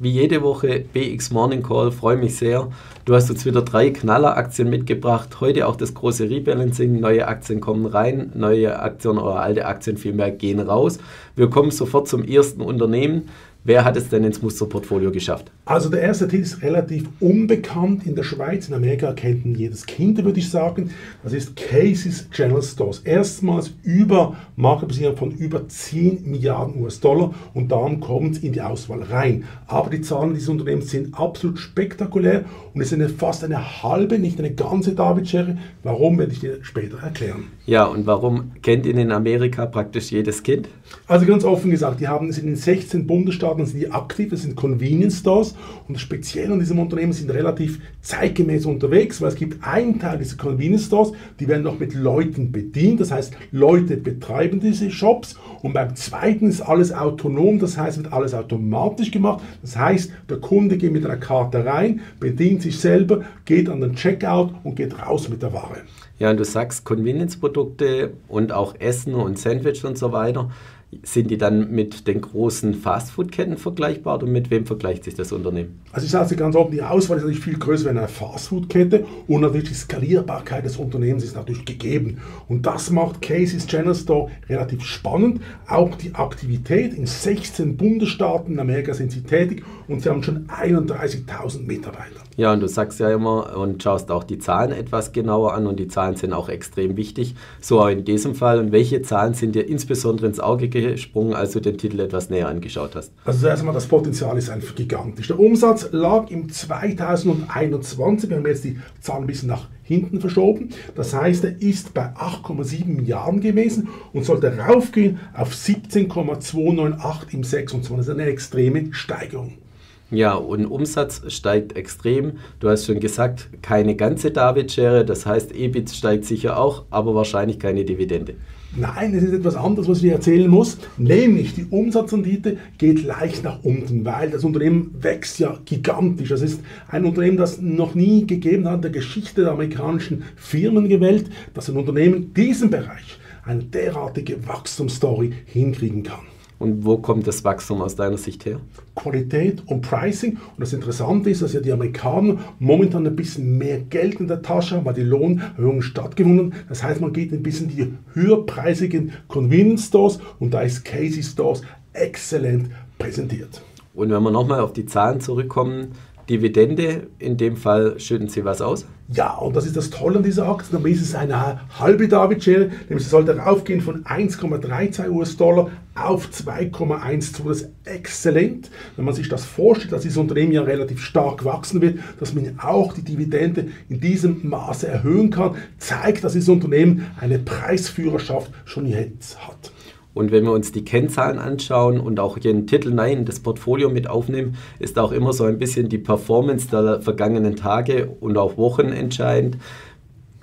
wie jede Woche BX Morning Call, freue mich sehr. Du hast uns wieder drei Knalleraktien mitgebracht. Heute auch das große Rebalancing. Neue Aktien kommen rein, neue Aktien oder alte Aktien vielmehr gehen raus. Wir kommen sofort zum ersten Unternehmen. Wer hat es denn ins Musterportfolio geschafft? Also der erste Titel ist relativ unbekannt in der Schweiz. In Amerika kennt ihn jedes Kind, würde ich sagen. Das ist Casey's General Stores. Erstmals über Marktbesierung von über 10 Milliarden US-Dollar und darum kommt es in die Auswahl rein. Aber die Zahlen dieses Unternehmens sind absolut spektakulär und es sind fast eine halbe, nicht eine ganze David-Schere. Warum, werde ich dir später erklären. Ja, und warum kennt ihn in Amerika praktisch jedes Kind? Also ganz offen gesagt, die haben es in den 16 Bundesstaaten sind die aktiv, das sind Convenience Stores und das Spezielle an diesem Unternehmen sind relativ zeitgemäß unterwegs, weil es gibt einen Teil dieser Convenience Stores, die werden noch mit Leuten bedient, das heißt Leute betreiben diese Shops und beim zweiten ist alles autonom, das heißt wird alles automatisch gemacht, das heißt der Kunde geht mit einer Karte rein, bedient sich selber, geht an den Checkout und geht raus mit der Ware. Ja, und du sagst Convenience-Produkte und auch Essen und Sandwich und so weiter. Sind die dann mit den großen Fastfood-Ketten vergleichbar oder mit wem vergleicht sich das Unternehmen? Also ich sage ganz offen, die Auswahl ist natürlich viel größer wie eine Fastfood-Kette und natürlich die Skalierbarkeit des Unternehmens ist natürlich gegeben. Und das macht Casey's General Store relativ spannend. Auch die Aktivität in 16 Bundesstaaten in Amerika sind sie tätig und sie haben schon 31.000 Mitarbeiter. Ja, und du sagst ja immer und schaust auch die Zahlen etwas genauer an und die Zahlen sind auch extrem wichtig. So auch in diesem Fall. Und welche Zahlen sind dir insbesondere ins Auge gesprungen, als du den Titel etwas näher angeschaut hast? Also zuerst einmal, das Potenzial ist einfach gigantisch. Der Umsatz lag im 2021, wir haben jetzt die Zahlen ein bisschen nach hinten verschoben. Das heißt, er ist bei 8,7 Milliarden gewesen und sollte raufgehen auf 17,298 im 26. Das ist eine extreme Steigerung. Ja, und Umsatz steigt extrem. Du hast schon gesagt, keine ganze David-Schere, das heißt, EBIT steigt sicher auch, aber wahrscheinlich keine Dividende. Nein, es ist etwas anderes, was ich erzählen muss, nämlich die Umsatzrendite geht leicht nach unten, weil das Unternehmen wächst ja gigantisch. Das ist ein Unternehmen, das noch nie gegeben hat in der Geschichte der amerikanischen Firmenwelt, dass ein Unternehmen diesen Bereich eine derartige Wachstumsstory hinkriegen kann. Und wo kommt das Wachstum aus deiner Sicht her? Qualität und Pricing. Und das Interessante ist, dass ja die Amerikaner momentan ein bisschen mehr Geld in der Tasche haben, weil die Lohnerhöhungen stattgefunden haben. Das heißt, man geht ein bisschen die höherpreisigen Convenience Stores und da ist Casey Stores exzellent präsentiert. Und wenn wir nochmal auf die Zahlen zurückkommen, Dividende, in dem Fall schütten Sie was aus? Ja, und das ist das Tolle an dieser Aktie. Dabei ist es eine halbe David-Schere, nämlich sie sollte raufgehen von 1,32 US-Dollar auf 2,12. Das ist exzellent, wenn man sich das vorstellt, dass dieses Unternehmen ja relativ stark wachsen wird, dass man auch die Dividende in diesem Maße erhöhen kann, zeigt, dass dieses Unternehmen eine Preisführerschaft schon jetzt hat. Und wenn wir uns die Kennzahlen anschauen und auch den Titel Nein, das Portfolio mit aufnehmen, ist auch immer so ein bisschen die Performance der vergangenen Tage und auch Wochen entscheidend.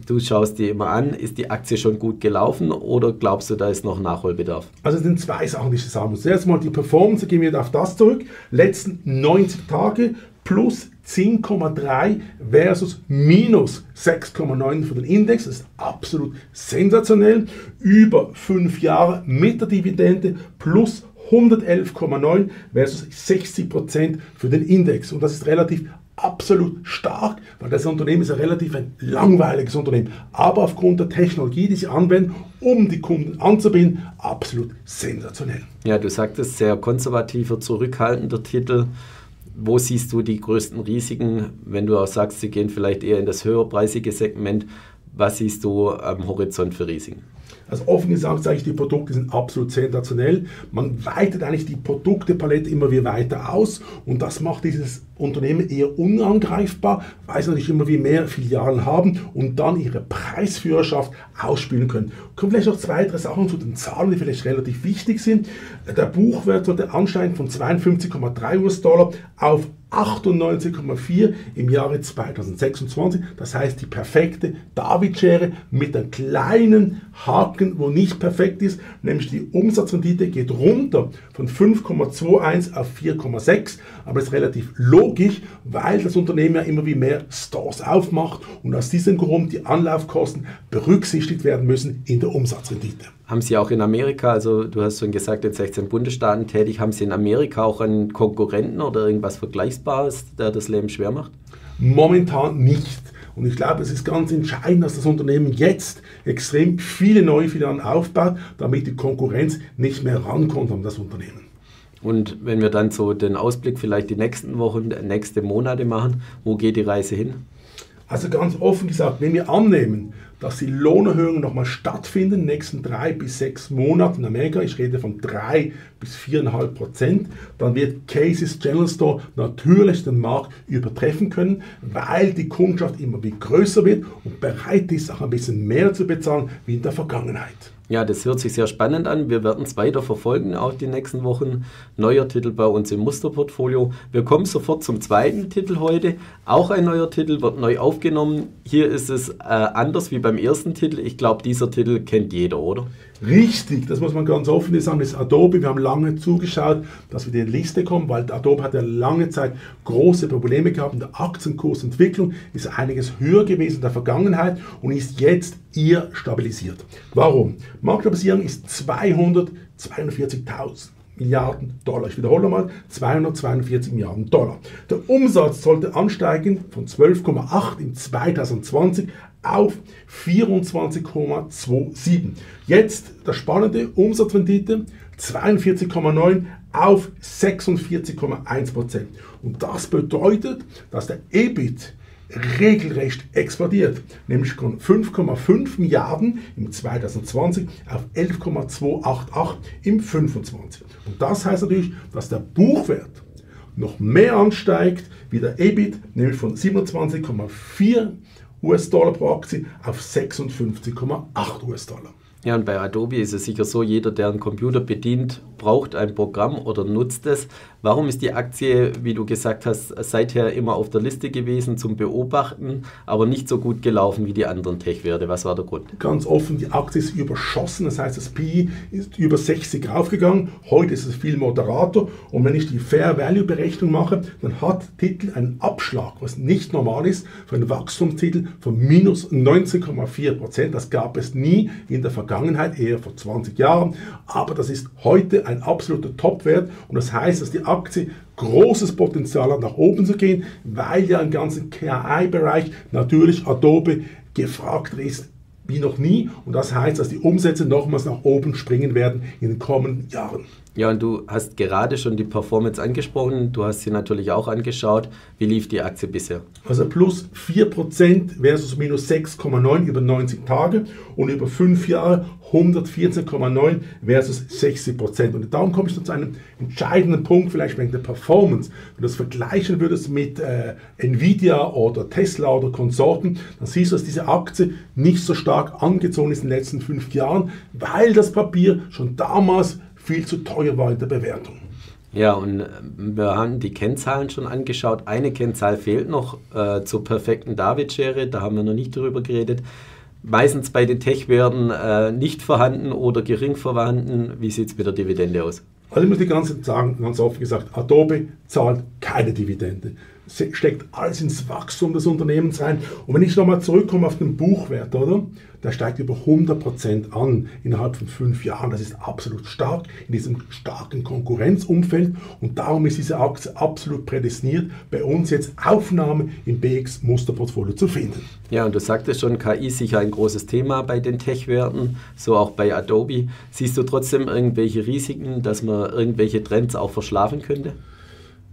Du schaust dir immer an, ist die Aktie schon gut gelaufen oder glaubst du, da ist noch Nachholbedarf? Also es sind zwei Sachen, die ich sagen muss. Zuerst mal die Performance, gehen wir auf das zurück. Letzten 90 Tage plus 10,3 versus minus 6,9 für den Index. Das ist absolut sensationell. Über fünf Jahre mit der Dividende plus 111,9 versus 60% für den Index. Und das ist relativ absolut stark, weil das Unternehmen ist ein relativ ein langweiliges Unternehmen. Aber aufgrund der Technologie, die sie anwenden, um die Kunden anzubinden, absolut sensationell. Ja, du sagtest sehr konservativer, zurückhaltender Titel. Wo siehst du die größten Risiken, wenn du auch sagst, sie gehen vielleicht eher in das höherpreisige Segment? Was siehst du am Horizont für Risiken? Also offen gesagt sage ich, die Produkte sind absolut sensationell. Man weitet eigentlich die Produktepalette immer wieder weiter aus und das macht dieses Unternehmen eher unangreifbar, weil sie natürlich immer wie mehr Filialen haben und dann ihre Preisführerschaft ausspielen können. Kommen vielleicht noch zwei, drei Sachen zu den Zahlen, die vielleicht relativ wichtig sind. Der Buchwert wurde anscheinend von 52,3 US-Dollar auf 98,4 im Jahre 2026. Das heißt, die perfekte David-Schere mit einem kleinen Haken, wo nicht perfekt ist, nämlich die Umsatzrendite geht runter von 5,21 auf 4,6, aber ist relativ low Logisch, weil das Unternehmen ja immer wie mehr Stores aufmacht und aus diesem Grund die Anlaufkosten berücksichtigt werden müssen in der Umsatzrendite. Haben Sie auch in Amerika, also du hast schon gesagt, in 16 Bundesstaaten tätig, haben Sie in Amerika auch einen Konkurrenten oder irgendwas Vergleichbares, der das Leben schwer macht? Momentan nicht. Und ich glaube, es ist ganz entscheidend, dass das Unternehmen jetzt extrem viele neue Filialen aufbaut, damit die Konkurrenz nicht mehr rankommt an das Unternehmen. Und wenn wir dann so den Ausblick vielleicht die nächsten Wochen, nächste Monate machen, wo geht die Reise hin? Also ganz offen gesagt, wenn wir annehmen, dass die Lohnerhöhungen nochmal stattfinden in den nächsten drei bis sechs Monaten in Amerika, ich rede von drei bis viereinhalb Prozent, dann wird Cases General Store natürlich den Markt übertreffen können, weil die Kundschaft immer wie größer wird und bereit ist, auch ein bisschen mehr zu bezahlen wie in der Vergangenheit. Ja, das hört sich sehr spannend an. Wir werden es weiter verfolgen, auch die nächsten Wochen. Neuer Titel bei uns im Musterportfolio. Wir kommen sofort zum zweiten Titel heute. Auch ein neuer Titel wird neu aufgenommen. Hier ist es äh, anders wie beim ersten Titel. Ich glaube, dieser Titel kennt jeder, oder? Richtig, das muss man ganz offen sagen, ist Adobe. Wir haben lange zugeschaut, dass wir in die Liste kommen, weil Adobe hat ja lange Zeit große Probleme gehabt. In der Aktienkursentwicklung ist einiges höher gewesen in der Vergangenheit und ist jetzt eher stabilisiert. Warum? Marktkapitalisierung ist 242.000. Milliarden Dollar. Ich wiederhole mal, 242 Milliarden Dollar. Der Umsatz sollte ansteigen von 12,8 in 2020 auf 24,27. Jetzt das spannende Umsatzrendite 42,9 auf 46,1 Prozent. Und das bedeutet, dass der EBIT regelrecht explodiert, nämlich von 5,5 Milliarden im 2020 auf 11,288 im 2025. Und das heißt natürlich, dass der Buchwert noch mehr ansteigt wie der EBIT, nämlich von 27,4 US-Dollar pro Aktie auf 56,8 US-Dollar. Ja, und bei Adobe ist es sicher so, jeder, der einen Computer bedient, braucht ein Programm oder nutzt es. Warum ist die Aktie, wie du gesagt hast, seither immer auf der Liste gewesen zum Beobachten, aber nicht so gut gelaufen wie die anderen Tech-Werte? Was war der Grund? Ganz offen, die Aktie ist überschossen, das heißt, das PI ist über 60 aufgegangen. Heute ist es viel moderater und wenn ich die Fair Value Berechnung mache, dann hat Titel einen Abschlag, was nicht normal ist für einen Wachstumstitel von minus 19,4 Prozent. Das gab es nie in der Vergangenheit, eher vor 20 Jahren, aber das ist heute ein absoluter Topwert. Und das heißt, dass die Aktie großes Potenzial hat, nach oben zu gehen, weil ja im ganzen KI-Bereich natürlich Adobe gefragt ist wie noch nie. Und das heißt, dass die Umsätze nochmals nach oben springen werden in den kommenden Jahren. Ja, und du hast gerade schon die Performance angesprochen. Du hast sie natürlich auch angeschaut. Wie lief die Aktie bisher? Also plus 4% versus minus 6,9 über 90 Tage und über 5 Jahre 114,9 versus 60%. Und darum komme ich zu einem entscheidenden Punkt, vielleicht wegen der Performance. Wenn du das vergleichen würdest mit äh, Nvidia oder Tesla oder Konsorten, dann siehst du, dass diese Aktie nicht so stark angezogen ist in den letzten 5 Jahren, weil das Papier schon damals viel zu teuer war in der Bewertung. Ja, und äh, wir haben die Kennzahlen schon angeschaut. Eine Kennzahl fehlt noch äh, zur perfekten David-Schere, da haben wir noch nicht darüber geredet. Meistens bei den Tech-Werten äh, nicht vorhanden oder gering vorhanden. Wie sieht es mit der Dividende aus? Also ich muss die ganze sagen, ganz offen gesagt, Adobe zahlt keine Dividende steckt alles ins Wachstum des Unternehmens rein. Und wenn ich nochmal zurückkomme auf den Buchwert, oder? Der steigt über 100% an innerhalb von fünf Jahren. Das ist absolut stark in diesem starken Konkurrenzumfeld. Und darum ist diese Aktie absolut prädestiniert, bei uns jetzt Aufnahme im BX Musterportfolio zu finden. Ja, und du sagtest schon, KI ist sicher ein großes Thema bei den Tech-Werten, so auch bei Adobe. Siehst du trotzdem irgendwelche Risiken, dass man irgendwelche Trends auch verschlafen könnte?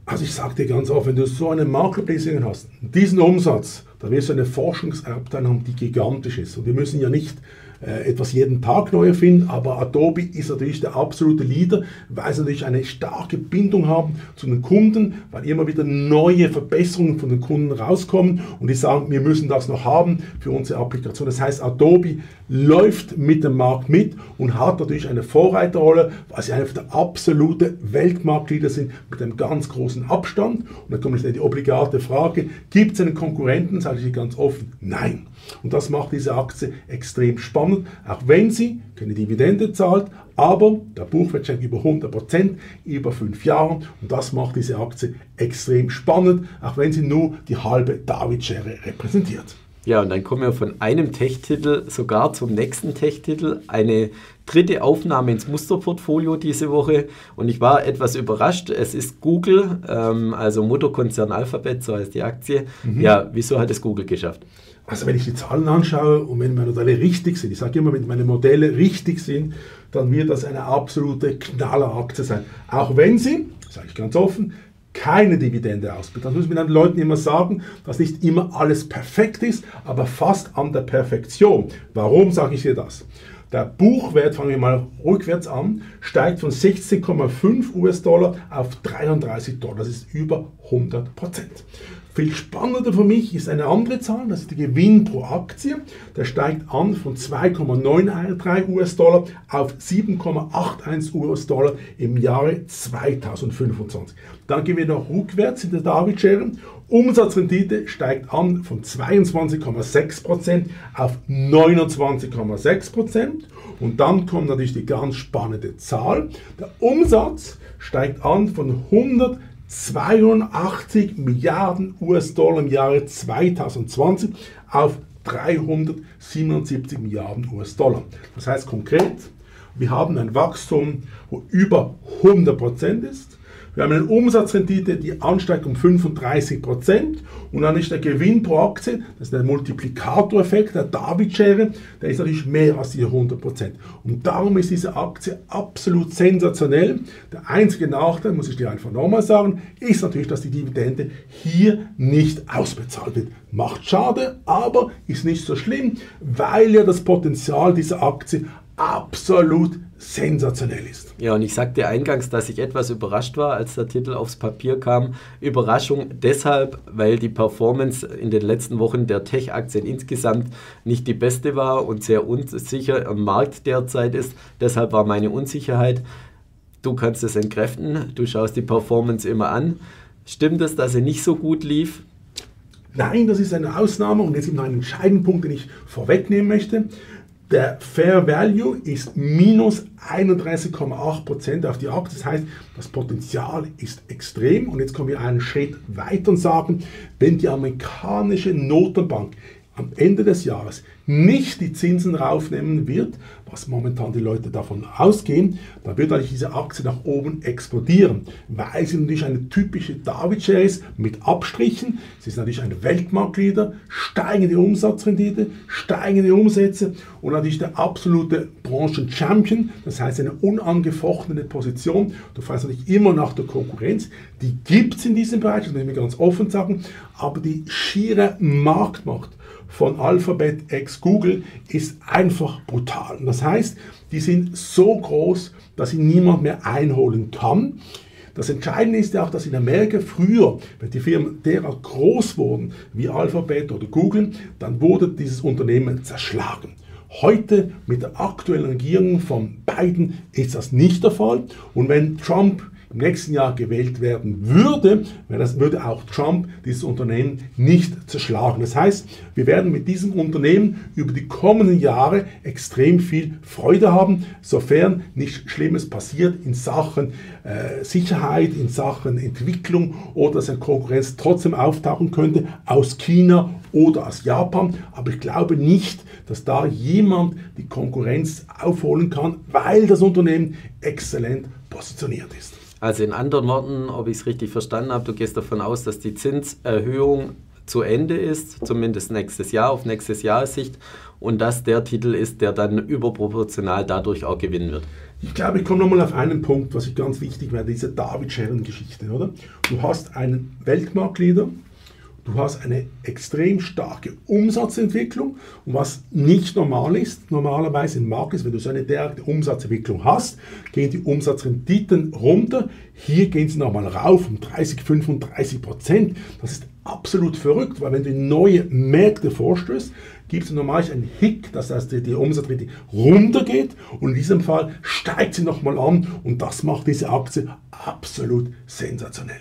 Also ich sage dir ganz offen, wenn du so eine Marketplace hast, diesen Umsatz, dann wirst du eine Forschungsabteilung haben, die gigantisch ist. Und wir müssen ja nicht äh, etwas jeden Tag neu erfinden, aber Adobe ist natürlich der absolute Leader, weil sie natürlich eine starke Bindung haben zu den Kunden, weil immer wieder neue Verbesserungen von den Kunden rauskommen und die sagen, wir müssen das noch haben für unsere Applikation. Das heißt, Adobe läuft mit dem Markt mit und hat natürlich eine Vorreiterrolle, weil sie einfach der absolute Weltmarktleader sind mit einem ganz großen Abstand. Und dann kommt die obligate Frage, gibt es einen Konkurrenten? Sage ich ganz offen, nein. Und das macht diese Aktie extrem spannend spannend, auch wenn sie keine Dividende zahlt, aber der Buchwert steigt über 100% über fünf Jahren und das macht diese Aktie extrem spannend, auch wenn sie nur die halbe David-Schere repräsentiert. Ja, und dann kommen wir von einem Tech-Titel sogar zum nächsten Tech-Titel. Eine dritte Aufnahme ins Musterportfolio diese Woche und ich war etwas überrascht. Es ist Google, ähm, also Mutterkonzern Alphabet, so heißt die Aktie. Mhm. Ja, wieso hat es Google geschafft? Also wenn ich die Zahlen anschaue und wenn meine Modelle richtig sind, ich sage immer, wenn meine Modelle richtig sind, dann wird das eine absolute Knalleraktie sein. Auch wenn sie, sage ich ganz offen, keine Dividende ausbietet. Das muss man den Leuten immer sagen, dass nicht immer alles perfekt ist, aber fast an der Perfektion. Warum sage ich dir das? Der Buchwert, fangen wir mal rückwärts an, steigt von 16,5 US-Dollar auf 33 Dollar. Das ist über 100 Prozent. Viel spannender für mich ist eine andere Zahl, das ist der Gewinn pro Aktie. Der steigt an von 2,93 US-Dollar auf 7,81 US-Dollar im Jahre 2025. Dann gehen wir noch rückwärts in der David-Schere. Umsatzrendite steigt an von 22,6% auf 29,6%. Und dann kommt natürlich die ganz spannende Zahl. Der Umsatz steigt an von 100 82 Milliarden US-Dollar im Jahre 2020 auf 377 Milliarden US-Dollar. Das heißt konkret, wir haben ein Wachstum, wo über 100% ist. Wir haben eine Umsatzrendite, die ansteigt um 35% und dann ist der Gewinn pro Aktie, das ist der Multiplikatoreffekt, der David-Schere, der ist natürlich mehr als die 100 Und darum ist diese Aktie absolut sensationell. Der einzige Nachteil, muss ich dir einfach nochmal sagen, ist natürlich, dass die Dividende hier nicht ausbezahlt wird. Macht schade, aber ist nicht so schlimm, weil ja das Potenzial dieser Aktie absolut sensationell ist. Ja, und ich sagte eingangs, dass ich etwas überrascht war, als der Titel aufs Papier kam. Überraschung deshalb, weil die Performance in den letzten Wochen der Tech-Aktien insgesamt nicht die beste war und sehr unsicher am Markt derzeit ist. Deshalb war meine Unsicherheit. Du kannst es entkräften, du schaust die Performance immer an. Stimmt es, dass sie nicht so gut lief? Nein, das ist eine Ausnahme und jetzt gibt noch einen entscheidenden Punkt, den ich vorwegnehmen möchte. Der Fair Value ist minus 31,8% auf die Aktie. Das heißt, das Potenzial ist extrem. Und jetzt kommen wir einen Schritt weiter und sagen, wenn die amerikanische Notenbank am Ende des Jahres nicht die Zinsen raufnehmen wird, was momentan die Leute davon ausgehen, dann wird eigentlich diese Aktie nach oben explodieren, weil sie natürlich eine typische David-Share ist mit Abstrichen. Sie ist natürlich ein Weltmarktleader, steigende Umsatzrendite, steigende Umsätze und natürlich der absolute Branchen-Champion, das heißt eine unangefochtene Position. Du fragst natürlich immer nach der Konkurrenz, die gibt es in diesem Bereich, das muss ich ganz offen sagen, aber die schiere Marktmacht von Alphabet ex Google ist einfach brutal. Das heißt, die sind so groß, dass sie niemand mehr einholen kann. Das Entscheidende ist ja auch, dass in Amerika früher, wenn die Firmen derart groß wurden wie Alphabet oder Google, dann wurde dieses Unternehmen zerschlagen. Heute mit der aktuellen Regierung von Biden ist das nicht der Fall. Und wenn Trump im nächsten Jahr gewählt werden würde, das würde auch Trump dieses Unternehmen nicht zerschlagen. Das heißt, wir werden mit diesem Unternehmen über die kommenden Jahre extrem viel Freude haben, sofern nichts Schlimmes passiert in Sachen äh, Sicherheit, in Sachen Entwicklung oder dass eine Konkurrenz trotzdem auftauchen könnte aus China oder aus Japan. Aber ich glaube nicht, dass da jemand die Konkurrenz aufholen kann, weil das Unternehmen exzellent positioniert ist. Also in anderen Worten, ob ich es richtig verstanden habe, du gehst davon aus, dass die Zinserhöhung zu Ende ist, zumindest nächstes Jahr, auf nächstes Jahr Sicht, und dass der Titel ist, der dann überproportional dadurch auch gewinnen wird. Ich glaube, ich komme nochmal auf einen Punkt, was ich ganz wichtig wäre, diese David-Scheren-Geschichte, oder? Du hast einen Weltmarktleader, Du hast eine extrem starke Umsatzentwicklung und was nicht normal ist, normalerweise im Markt ist, wenn du so eine derartige Umsatzentwicklung hast, gehen die Umsatzrenditen runter. Hier gehen sie nochmal rauf um 30, 35 Prozent. Das ist absolut verrückt, weil wenn du in neue Märkte vorstößt, gibt es normalerweise einen Hick, das heißt, die Umsatzrendite runtergeht und in diesem Fall steigt sie nochmal an und das macht diese Aktie absolut sensationell.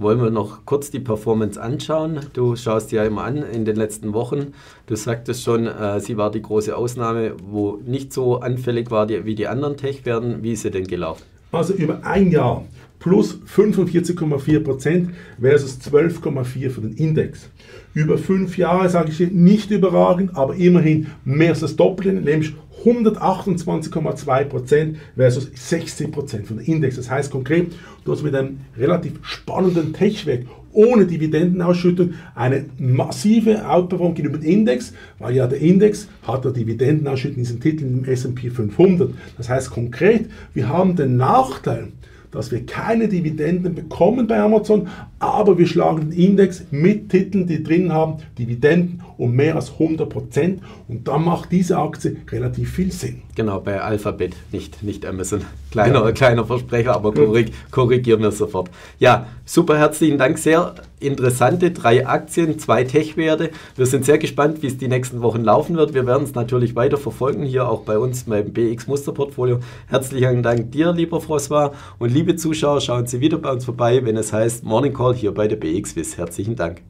Wollen wir noch kurz die Performance anschauen. Du schaust dir ja immer an in den letzten Wochen. Du sagtest schon, äh, sie war die große Ausnahme, wo nicht so anfällig war die, wie die anderen Tech-Werten. Wie ist sie denn gelaufen? Also über ein Jahr plus 45,4 Prozent versus 12,4 für den Index. Über fünf Jahre sage ich nicht überragend, aber immerhin mehr als das Doppelte, nämlich 128,2 Prozent versus 16 Prozent von der Index. Das heißt konkret, du hast mit einem relativ spannenden Tech-Wert ohne Dividendenausschüttung eine massive Outperformance gegenüber dem Index, weil ja der Index hat der Dividendenausschüttung in diesen Titeln im S&P 500. Das heißt konkret, wir haben den Nachteil, dass wir keine Dividenden bekommen bei Amazon, aber wir schlagen den Index mit Titeln, die drin haben, Dividenden um mehr als 100 Prozent und dann macht diese Aktie relativ viel Sinn. Genau, bei Alphabet, nicht, nicht Amazon. Kleiner, ja. kleiner Versprecher, aber korrig, korrigieren wir sofort. Ja, super, herzlichen Dank. Sehr interessante drei Aktien, zwei Tech-Werte. Wir sind sehr gespannt, wie es die nächsten Wochen laufen wird. Wir werden es natürlich weiter verfolgen, hier auch bei uns beim BX Musterportfolio. Herzlichen Dank dir, lieber François. Und liebe Zuschauer, schauen Sie wieder bei uns vorbei, wenn es heißt Morning Call hier bei der BX Herzlichen Dank.